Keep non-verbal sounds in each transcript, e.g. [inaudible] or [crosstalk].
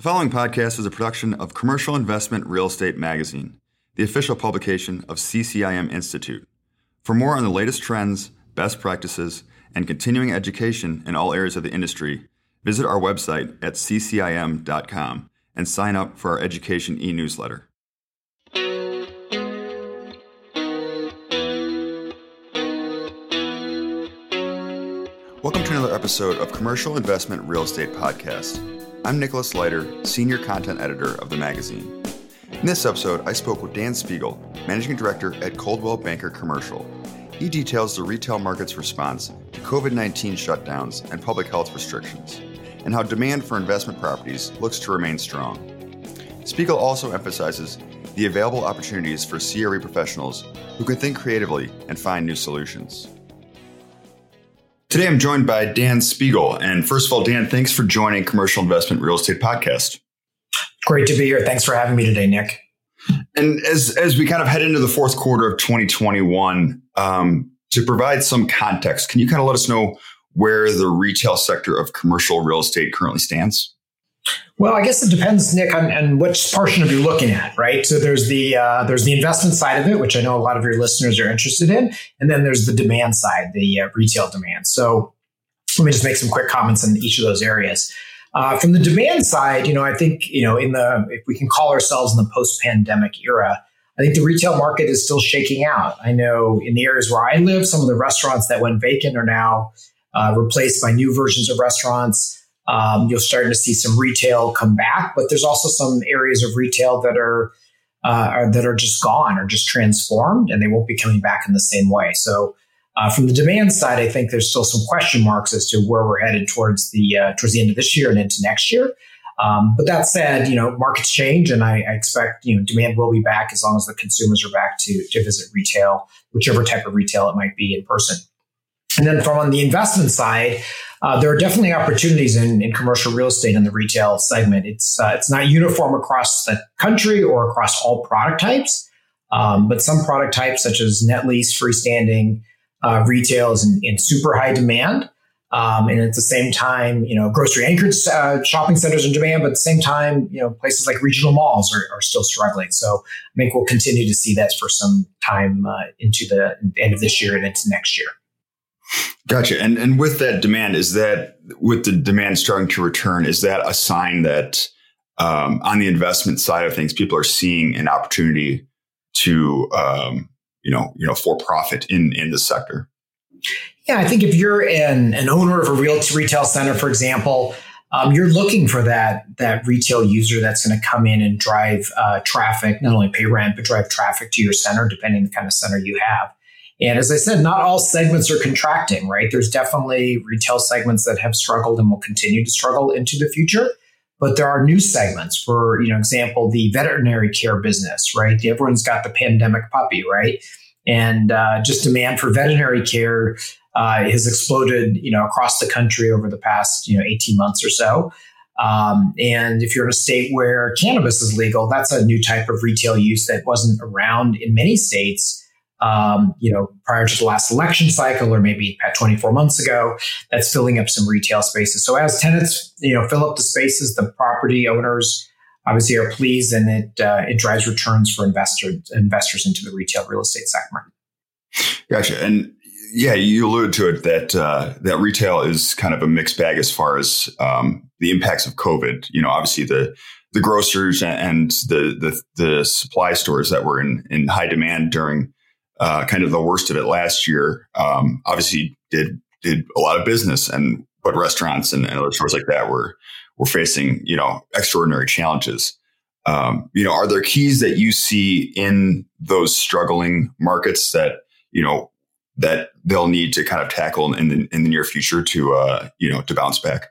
The following podcast is a production of Commercial Investment Real Estate Magazine, the official publication of CCIM Institute. For more on the latest trends, best practices, and continuing education in all areas of the industry, visit our website at ccim.com and sign up for our education e newsletter. Welcome to another episode of Commercial Investment Real Estate Podcast. I'm Nicholas Leiter, Senior Content Editor of the magazine. In this episode, I spoke with Dan Spiegel, Managing Director at Coldwell Banker Commercial. He details the retail market's response to COVID 19 shutdowns and public health restrictions, and how demand for investment properties looks to remain strong. Spiegel also emphasizes the available opportunities for CRE professionals who can think creatively and find new solutions. Today I'm joined by Dan Spiegel. And first of all, Dan, thanks for joining Commercial Investment Real Estate Podcast. Great to be here. Thanks for having me today, Nick. And as, as we kind of head into the fourth quarter of 2021, um, to provide some context, can you kind of let us know where the retail sector of commercial real estate currently stands? Well, I guess it depends, Nick, on, on which portion of you're looking at, right? So there's the uh, there's the investment side of it, which I know a lot of your listeners are interested in, and then there's the demand side, the uh, retail demand. So let me just make some quick comments on each of those areas. Uh, from the demand side, you know, I think you know, in the if we can call ourselves in the post-pandemic era, I think the retail market is still shaking out. I know in the areas where I live, some of the restaurants that went vacant are now uh, replaced by new versions of restaurants. Um, you're starting to see some retail come back, but there's also some areas of retail that are, uh, are that are just gone or just transformed, and they won't be coming back in the same way. So, uh, from the demand side, I think there's still some question marks as to where we're headed towards the uh, towards the end of this year and into next year. Um, but that said, you know markets change, and I, I, expect you know demand will be back as long as the consumers are back to to visit retail, whichever type of retail it might be in person. And then from on the investment side, uh, there are definitely opportunities in, in commercial real estate in the retail segment. It's uh, it's not uniform across the country or across all product types, um, but some product types such as net lease, freestanding uh, retail is in, in, super high demand. Um, and at the same time, you know, grocery anchored uh, shopping centers in demand, but at the same time, you know, places like regional malls are, are still struggling. So I think we'll continue to see that for some time uh, into the end of this year and into next year. Gotcha. And and with that demand, is that with the demand starting to return, is that a sign that um, on the investment side of things, people are seeing an opportunity to um, you know you know for profit in in the sector? Yeah, I think if you're an, an owner of a real retail center, for example, um, you're looking for that that retail user that's going to come in and drive uh, traffic, not only pay rent but drive traffic to your center, depending the kind of center you have. And as I said, not all segments are contracting, right? There's definitely retail segments that have struggled and will continue to struggle into the future. But there are new segments, for you know, example, the veterinary care business, right? Everyone's got the pandemic puppy, right? And uh, just demand for veterinary care uh, has exploded, you know, across the country over the past, you know, 18 months or so. Um, and if you're in a state where cannabis is legal, that's a new type of retail use that wasn't around in many states um, you know, prior to the last election cycle or maybe 24 months ago, that's filling up some retail spaces. So as tenants, you know, fill up the spaces, the property owners obviously are pleased and it, uh, it drives returns for investors, investors into the retail real estate sector. Gotcha. And yeah, you alluded to it that, uh, that retail is kind of a mixed bag as far as, um, the impacts of COVID. You know, obviously the, the grocers and the, the, the supply stores that were in, in high demand during uh, kind of the worst of it last year. Um, obviously, did did a lot of business, and but restaurants and, and, other stores like that were were facing you know extraordinary challenges. Um, you know, are there keys that you see in those struggling markets that you know that they'll need to kind of tackle in the, in the near future to uh, you know to bounce back?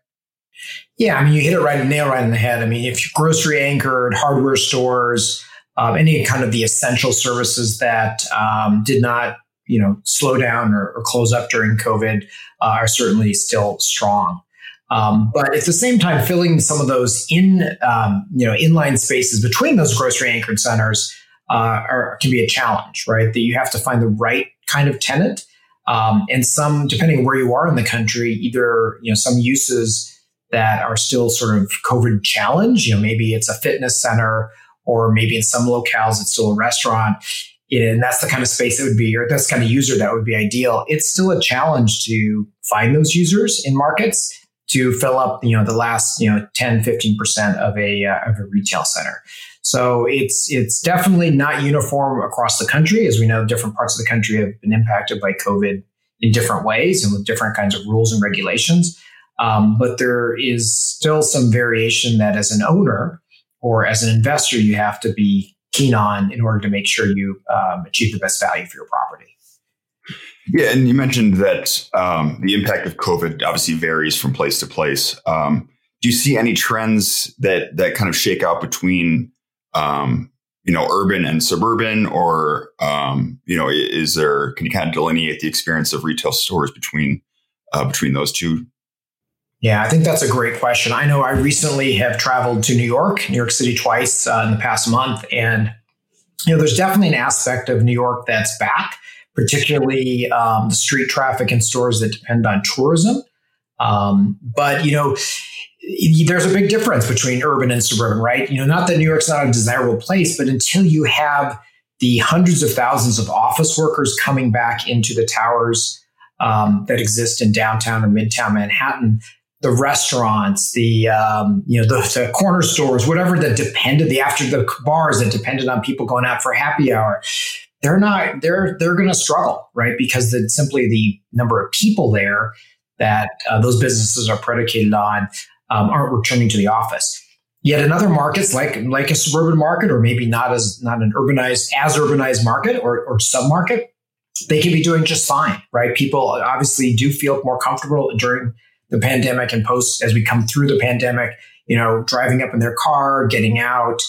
Yeah, I mean, you hit it right, nail right in the head. I mean, if grocery anchored, hardware stores, um, any kind of the essential services that um, did not you know slow down or, or close up during COVID uh, are certainly still strong. Um, but at the same time, filling some of those in um, you know inline spaces between those grocery anchored centers uh, are, can be a challenge, right? That you have to find the right kind of tenant. Um, and some, depending where you are in the country, either you know some uses that are still sort of COVID challenge. You know, maybe it's a fitness center, or maybe in some locales it's still a restaurant. And that's the kind of space that would be, or that's kind of user that would be ideal. It's still a challenge to find those users in markets to fill up, you know, the last, you know, 10, 15% of a, uh, of a retail center. So it's, it's definitely not uniform across the country. As we know, different parts of the country have been impacted by COVID in different ways and with different kinds of rules and regulations. Um, but there is still some variation that as an owner or as an investor, you have to be keen on in order to make sure you um, achieve the best value for your property. Yeah, and you mentioned that um, the impact of COVID obviously varies from place to place. Um, do you see any trends that that kind of shake out between um, you know urban and suburban, or um, you know is there can you kind of delineate the experience of retail stores between uh, between those two yeah, I think that's a great question. I know I recently have traveled to New York, New York City twice uh, in the past month, and you know, there's definitely an aspect of New York that's back, particularly um, the street traffic and stores that depend on tourism. Um, but you know, there's a big difference between urban and suburban, right? You know, not that New York's not a desirable place, but until you have the hundreds of thousands of office workers coming back into the towers um, that exist in downtown or midtown Manhattan, the restaurants, the um, you know the, the, corner stores, whatever that depended the after the bars that depended on people going out for happy hour, they're not they're they're going to struggle, right? Because the, simply the number of people there that uh, those businesses are predicated on um, aren't returning to the office. Yet in other markets, like like a suburban market, or maybe not as not an urbanized as urbanized market or, or sub market, they can be doing just fine, right? People obviously do feel more comfortable during the pandemic and post as we come through the pandemic, you know, driving up in their car, getting out,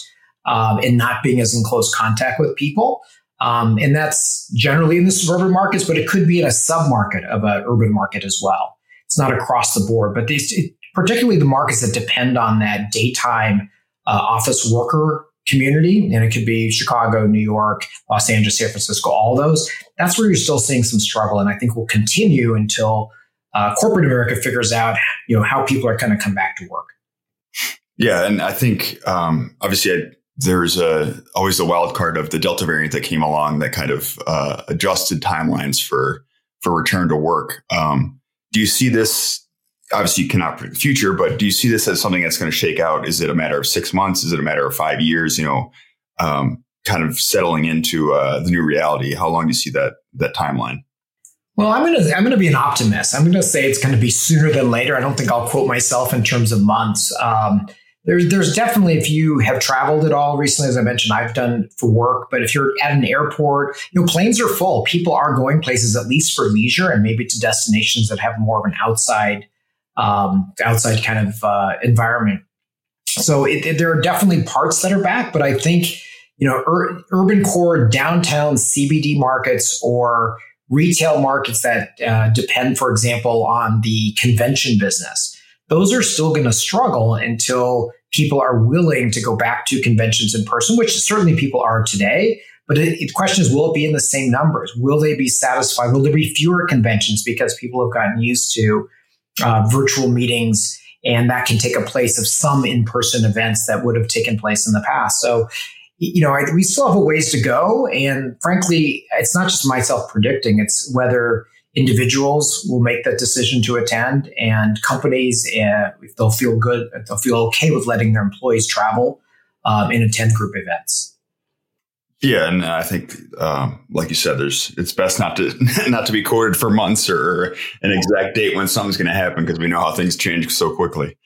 um, and not being as in close contact with people. Um, and that's generally in the suburban markets, but it could be in a sub market of an urban market as well. It's not across the board, but these, particularly the markets that depend on that daytime uh, office worker community, and it could be Chicago, New York, Los Angeles, San Francisco, all those. That's where you're still seeing some struggle, and I think will continue until uh, corporate America figures out, you know, how people are going to come back to work. Yeah, and I think um, obviously I, there's a, always the wild card of the Delta variant that came along that kind of uh, adjusted timelines for for return to work. Um, do you see this? Obviously, you cannot predict the future, but do you see this as something that's going to shake out? Is it a matter of six months? Is it a matter of five years? You know, um, kind of settling into uh, the new reality. How long do you see that that timeline? Well, I'm gonna I'm gonna be an optimist. I'm gonna say it's gonna be sooner than later. I don't think I'll quote myself in terms of months. Um, there's there's definitely if you have traveled at all recently, as I mentioned, I've done for work. But if you're at an airport, you know planes are full. People are going places at least for leisure and maybe to destinations that have more of an outside um, outside kind of uh, environment. So it, it, there are definitely parts that are back, but I think you know ur- urban core downtown CBD markets or retail markets that uh, depend, for example, on the convention business, those are still going to struggle until people are willing to go back to conventions in person, which certainly people are today. But it, the question is, will it be in the same numbers? Will they be satisfied? Will there be fewer conventions because people have gotten used to uh, virtual meetings? And that can take a place of some in person events that would have taken place in the past. So you know, I, we still have a ways to go. And frankly, it's not just myself predicting, it's whether individuals will make that decision to attend and companies, uh, if they'll feel good, they'll feel okay with letting their employees travel um, and attend group events. Yeah, and I think, um, like you said, there's it's best not to [laughs] not to be quoted for months or an exact date when something's going to happen because we know how things change so quickly.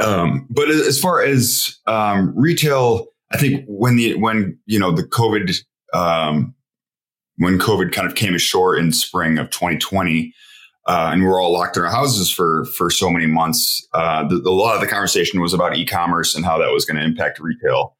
Um, but as far as um, retail I think when the when you know the COVID um, when COVID kind of came ashore in spring of 2020, uh, and we are all locked in our houses for for so many months, uh, the, the, a lot of the conversation was about e-commerce and how that was going to impact retail.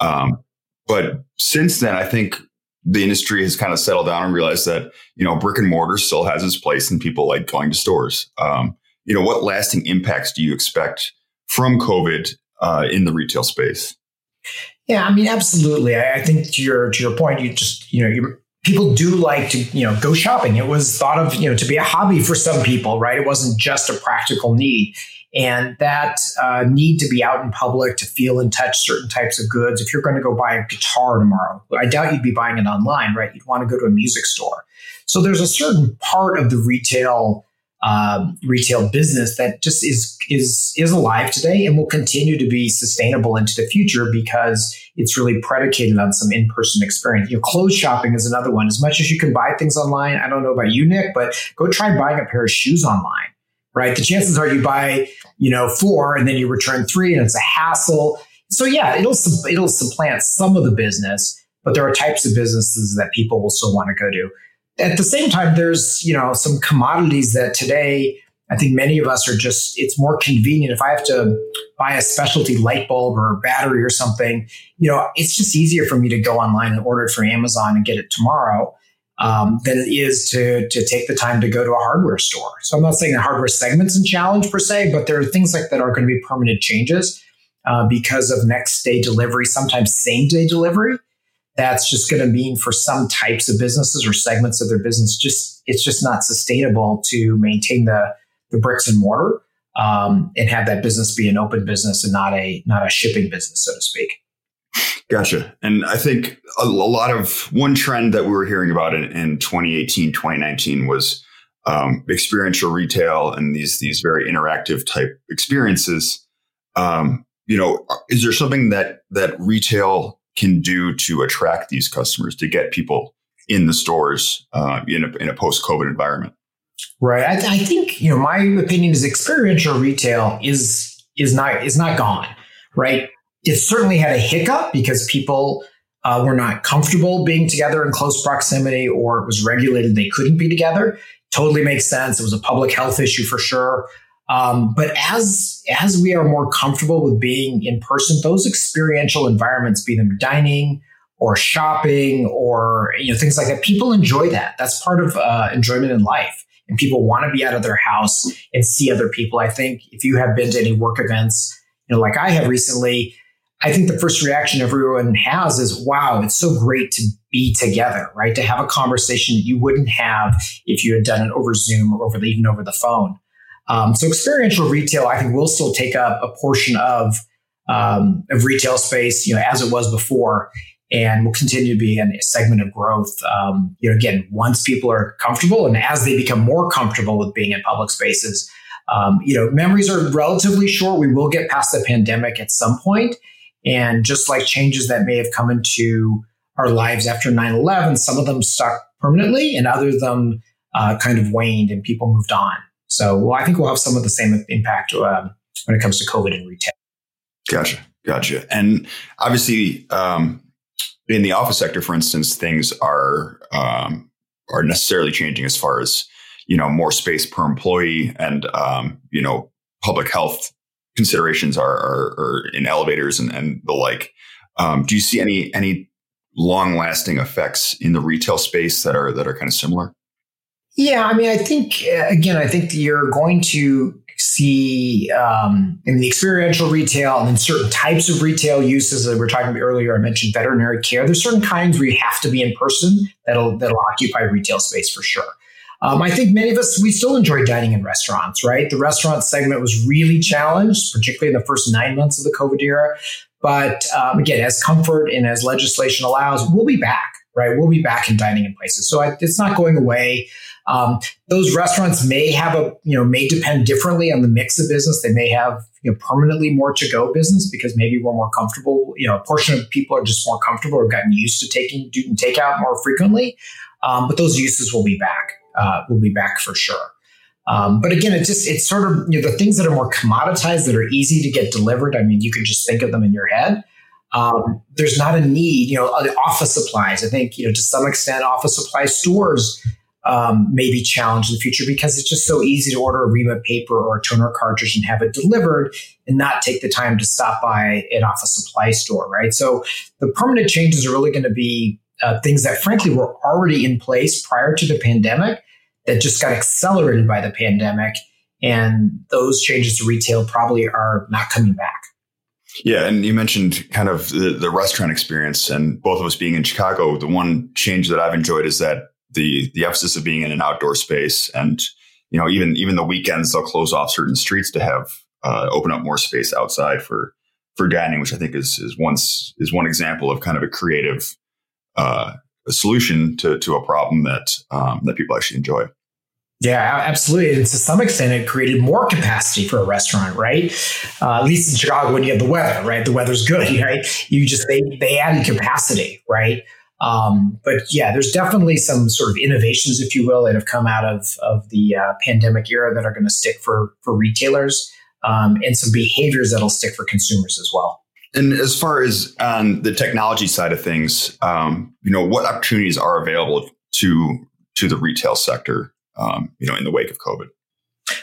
Um, but since then, I think the industry has kind of settled down and realized that you know brick and mortar still has its place and people like going to stores. Um, you know, what lasting impacts do you expect from COVID uh, in the retail space? Yeah, I mean, absolutely. I, I think to your to your point, you just you know you people do like to you know go shopping. It was thought of you know to be a hobby for some people, right? It wasn't just a practical need. And that uh, need to be out in public to feel and touch certain types of goods. If you're going to go buy a guitar tomorrow, I doubt you'd be buying it online, right? You'd want to go to a music store. So there's a certain part of the retail um, retail business that just is is is alive today and will continue to be sustainable into the future because it's really predicated on some in-person experience. You know, clothes shopping is another one. As much as you can buy things online, I don't know about you, Nick, but go try buying a pair of shoes online. Right, the chances are you buy you know four and then you return three, and it's a hassle. So yeah, it'll it'll supplant some of the business, but there are types of businesses that people will still want to go to at the same time, there's, you know, some commodities that today I think many of us are just, it's more convenient. If I have to buy a specialty light bulb or battery or something, you know, it's just easier for me to go online and order it from Amazon and get it tomorrow um, than it is to, to take the time to go to a hardware store. So I'm not saying the hardware segment's in challenge per se, but there are things like that are going to be permanent changes uh, because of next day delivery, sometimes same day delivery that's just going to mean for some types of businesses or segments of their business, just it's just not sustainable to maintain the the bricks and mortar um, and have that business be an open business and not a not a shipping business, so to speak. Gotcha. And I think a, a lot of one trend that we were hearing about in, in 2018, 2019 was um, experiential retail and these these very interactive type experiences. Um, you know, is there something that that retail can do to attract these customers to get people in the stores uh, in a, in a post COVID environment? Right. I, th- I, think you know my opinion is experiential retail is is not is not gone. Right. It certainly had a hiccup because people uh, were not comfortable being together in close proximity, or it was regulated they couldn't be together. Totally makes sense. It was a public health issue for sure. Um, but as as we are more comfortable with being in person, those experiential environments, be them dining or shopping or you know things like that, people enjoy that. That's part of uh, enjoyment in life, and people want to be out of their house and see other people. I think if you have been to any work events, you know, like I have recently, I think the first reaction everyone has is, "Wow, it's so great to be together, right? To have a conversation that you wouldn't have if you had done it over Zoom or over even over the phone." Um, so experiential retail, I think, will still take up a portion of um, of retail space, you know, as it was before, and will continue to be a segment of growth. Um, you know, again, once people are comfortable and as they become more comfortable with being in public spaces, um, you know, memories are relatively short. We will get past the pandemic at some point, and just like changes that may have come into our lives after 9-11, some of them stuck permanently, and other of them uh, kind of waned, and people moved on. So well, I think we'll have some of the same impact um, when it comes to COVID and retail. Gotcha. Gotcha. And obviously, um, in the office sector, for instance, things are um, are necessarily changing as far as you know more space per employee and um, you know public health considerations are, are, are in elevators and, and the like. Um, do you see any any long lasting effects in the retail space that are that are kind of similar? Yeah, I mean, I think uh, again, I think you're going to see um, in the experiential retail and then certain types of retail uses that we are talking about earlier. I mentioned veterinary care. There's certain kinds where you have to be in person that'll that'll occupy retail space for sure. Um, I think many of us we still enjoy dining in restaurants, right? The restaurant segment was really challenged, particularly in the first nine months of the COVID era. But um, again, as comfort and as legislation allows, we'll be back, right? We'll be back in dining in places. So I, it's not going away. Um, those restaurants may have a, you know, may depend differently on the mix of business. They may have, you know, permanently more to go business because maybe we're more comfortable. You know, a portion of people are just more comfortable or gotten used to taking doing takeout more frequently. Um, but those uses will be back. Uh, will be back for sure. Um, but again, it just it's sort of you know the things that are more commoditized that are easy to get delivered. I mean, you can just think of them in your head. Um, there's not a need, you know, office supplies. I think you know to some extent, office supply stores um, may be challenged in the future because it's just so easy to order a Rima paper or a toner cartridge and have it delivered and not take the time to stop by an office supply store, right? So the permanent changes are really going to be uh, things that frankly were already in place prior to the pandemic that just got accelerated by the pandemic. And those changes to retail probably are not coming back. Yeah, and you mentioned kind of the, the restaurant experience, and both of us being in Chicago. The one change that I've enjoyed is that the the emphasis of being in an outdoor space and you know even even the weekends they'll close off certain streets to have uh, open up more space outside for for dining, which I think is is once is one example of kind of a creative uh, a solution to to a problem that um, that people actually enjoy. Yeah, absolutely. And to some extent, it created more capacity for a restaurant, right? Uh, at least in Chicago, when you have the weather, right? The weather's good, [laughs] right? You just they they added capacity, right? Um, but yeah, there's definitely some sort of innovations, if you will, that have come out of of the uh, pandemic era that are going to stick for for retailers, um, and some behaviors that'll stick for consumers as well. And as far as on the technology side of things, um, you know, what opportunities are available to to the retail sector, um, you know, in the wake of COVID?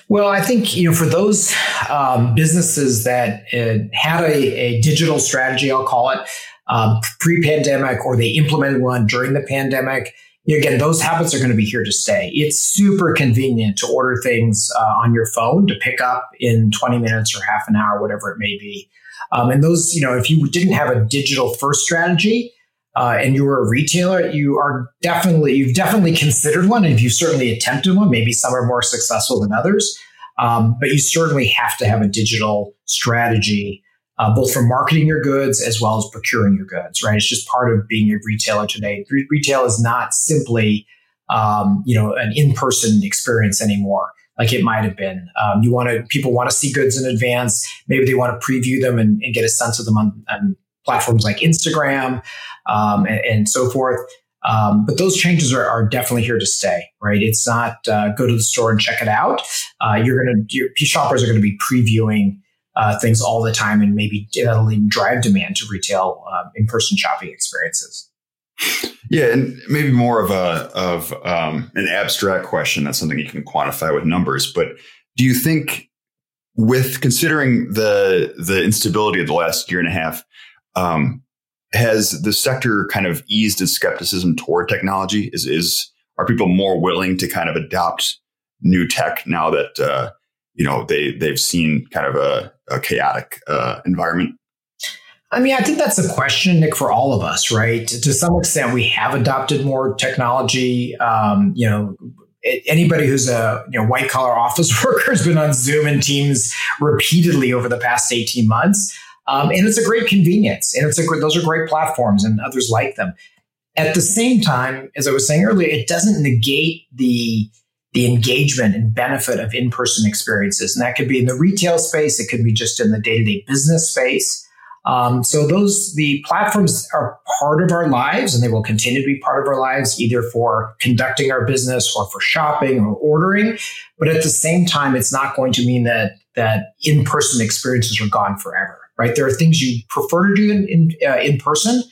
Well, I think you know for those um, businesses that uh, had a, a, digital strategy, I'll call it um, pre-pandemic, or they implemented one during the pandemic. Again, those habits are going to be here to stay. It's super convenient to order things uh, on your phone to pick up in 20 minutes or half an hour, whatever it may be. Um, and those, you know, if you didn't have a digital first strategy uh, and you were a retailer, you are definitely, you've definitely considered one and you've certainly attempted one. Maybe some are more successful than others. Um, but you certainly have to have a digital strategy, uh, both for marketing your goods as well as procuring your goods, right? It's just part of being a retailer today. Re- retail is not simply, um, you know, an in-person experience anymore like it might have been. Um, you want to people want to see goods in advance. Maybe they want to preview them and, and get a sense of them on, on platforms like Instagram um, and, and, so forth. Um, but those changes are, are, definitely here to stay, right? It's not uh, go to the store and check it out. Uh, you're gonna your shoppers are going to be previewing uh, things all the time, and maybe that'll even drive demand to retail uh, in-person shopping experiences. Yeah, and maybe more of a of um, an abstract question. That's something you can quantify with numbers. But do you think, with considering the the instability of the last year and a half, um, has the sector kind of eased its skepticism toward technology? Is is are people more willing to kind of adopt new tech now that uh, you know they they've seen kind of a, a chaotic uh, environment? I mean, I think that's a question, Nick, for all of us, right? To some extent, we have adopted more technology. Um, you know, anybody who's a you know white collar [laughs] office worker has been on Zoom and Teams repeatedly over the past eighteen months, um, and it's a great convenience, and it's a those are great platforms, and others like them. At the same time, as I was saying earlier, it doesn't negate the the engagement and benefit of in person experiences, and that could be in the retail space, it could be just in the day to day business space. Um, so those the platforms are part of our lives, and they will continue to be part of our lives, either for conducting our business or for shopping or ordering. But at the same time, it's not going to mean that that in person experiences are gone forever. Right? There are things you prefer to do in in, uh, in person.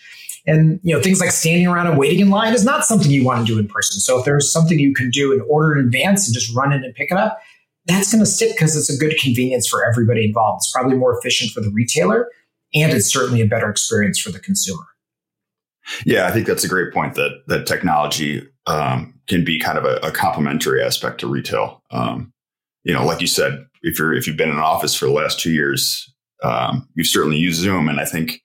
And you know things like standing around and waiting in line is not something you want to do in person. So if there's something you can do and order in advance and just run in and pick it up, that's going to stick because it's a good convenience for everybody involved. It's probably more efficient for the retailer, and it's certainly a better experience for the consumer. Yeah, I think that's a great point that that technology um, can be kind of a, a complementary aspect to retail. Um, you know, like you said, if you're if you've been in an office for the last two years, um, you've certainly used Zoom, and I think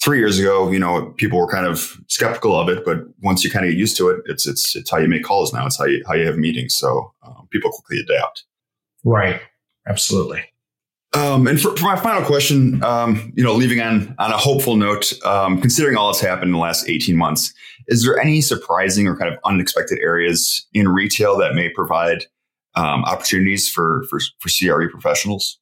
three years ago, you know, people were kind of skeptical of it, but once you kind of get used to it, it's it's it's how you make calls now. It's how you how you have meetings, so um, people quickly adapt. Right. Absolutely. Um, and for, for, my final question, um, you know, leaving on on a hopeful note, um, considering all that's happened in the last eighteen months, is there any surprising or kind of unexpected areas in retail that may provide um, opportunities for, for for CRE professionals?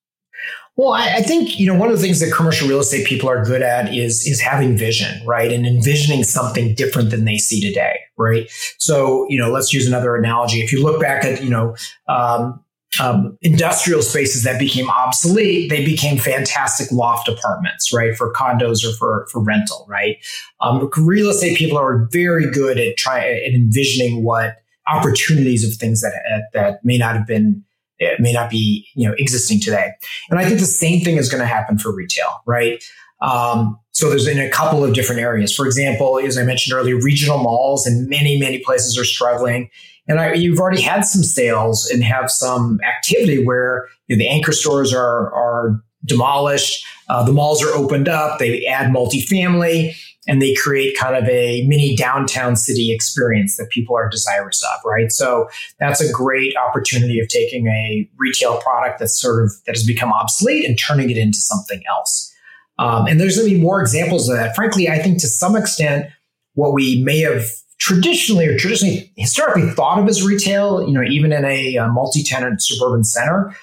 Well, I, I, think you know one of the things that commercial real estate people are good at is is having vision, right, and envisioning something different than they see today, right. So you know, let's use another analogy. If you look back at you know um, um, industrial spaces that became obsolete, they became fantastic loft apartments, right, for condos or for for rental, right. Um, real estate people are very good at trying at envisioning what opportunities of things that that may not have been it may not be you know existing today, and I think the same thing is going to happen for retail, right. Um, so there's in a couple of different areas. For example, as I mentioned earlier, regional malls and many many places are struggling and I, you've already had some sales and have some activity where you know, the anchor stores are, are demolished, uh, the malls are opened up, they add multifamily. And they create kind of a mini downtown city experience that people are desirous of, right? So that's a great opportunity of taking a retail product that's sort of that has become obsolete and turning it into something else. Um, and there's going to be more examples of that. Frankly, I think to some extent, what we may have traditionally or traditionally historically thought of as retail, you know, even in a, a multi-tenant suburban center,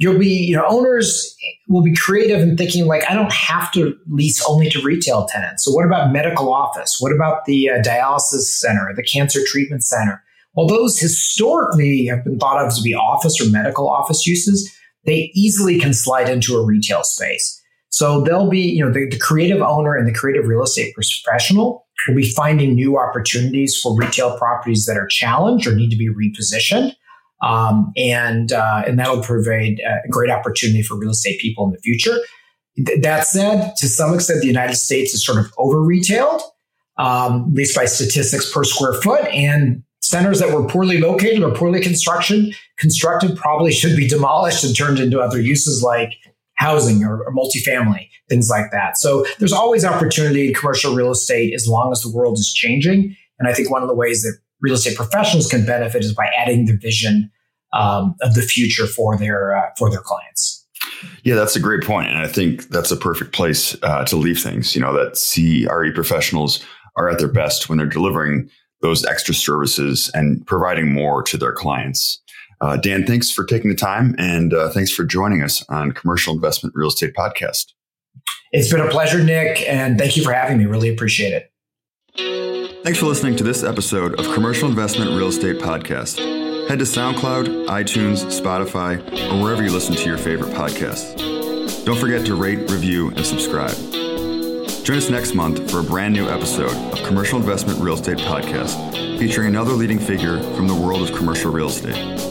you'll be, you know, owners will be creative in thinking like, I don't have to lease only to retail tenants. So what about medical office? What about the uh, dialysis center, the cancer treatment center? Well, those historically have been thought of to be office or medical office uses. They easily can slide into a retail space. So they'll be, you know, the, the creative owner and the creative real estate professional will be finding new opportunities for retail properties that are challenged or need to be repositioned. Um, and uh, and that'll provide a great opportunity for real estate people in the future. Th- that said, to some extent, the United States is sort of over retailed, um, at least by statistics per square foot, and centers that were poorly located or poorly construction constructed probably should be demolished and turned into other uses like housing or, or multifamily, things like that. So there's always opportunity in commercial real estate as long as the world is changing. And I think one of the ways that real estate professionals can benefit is by adding the vision um, of the future for their uh, for their clients. Yeah, that's a great point, and I think that's a perfect place uh, to leave things. You know that CRE professionals are at their best when they're delivering those extra services and providing more to their clients. Uh, Dan, thanks for taking the time and uh, thanks for joining us on Commercial Investment Real Estate Podcast. It's been a pleasure, Nick, and thank you for having me. Really appreciate it. Thanks for listening to this episode of Commercial Investment Real Estate Podcast. Head to SoundCloud, iTunes, Spotify, or wherever you listen to your favorite podcasts. Don't forget to rate, review, and subscribe. Join us next month for a brand new episode of Commercial Investment Real Estate Podcast, featuring another leading figure from the world of commercial real estate.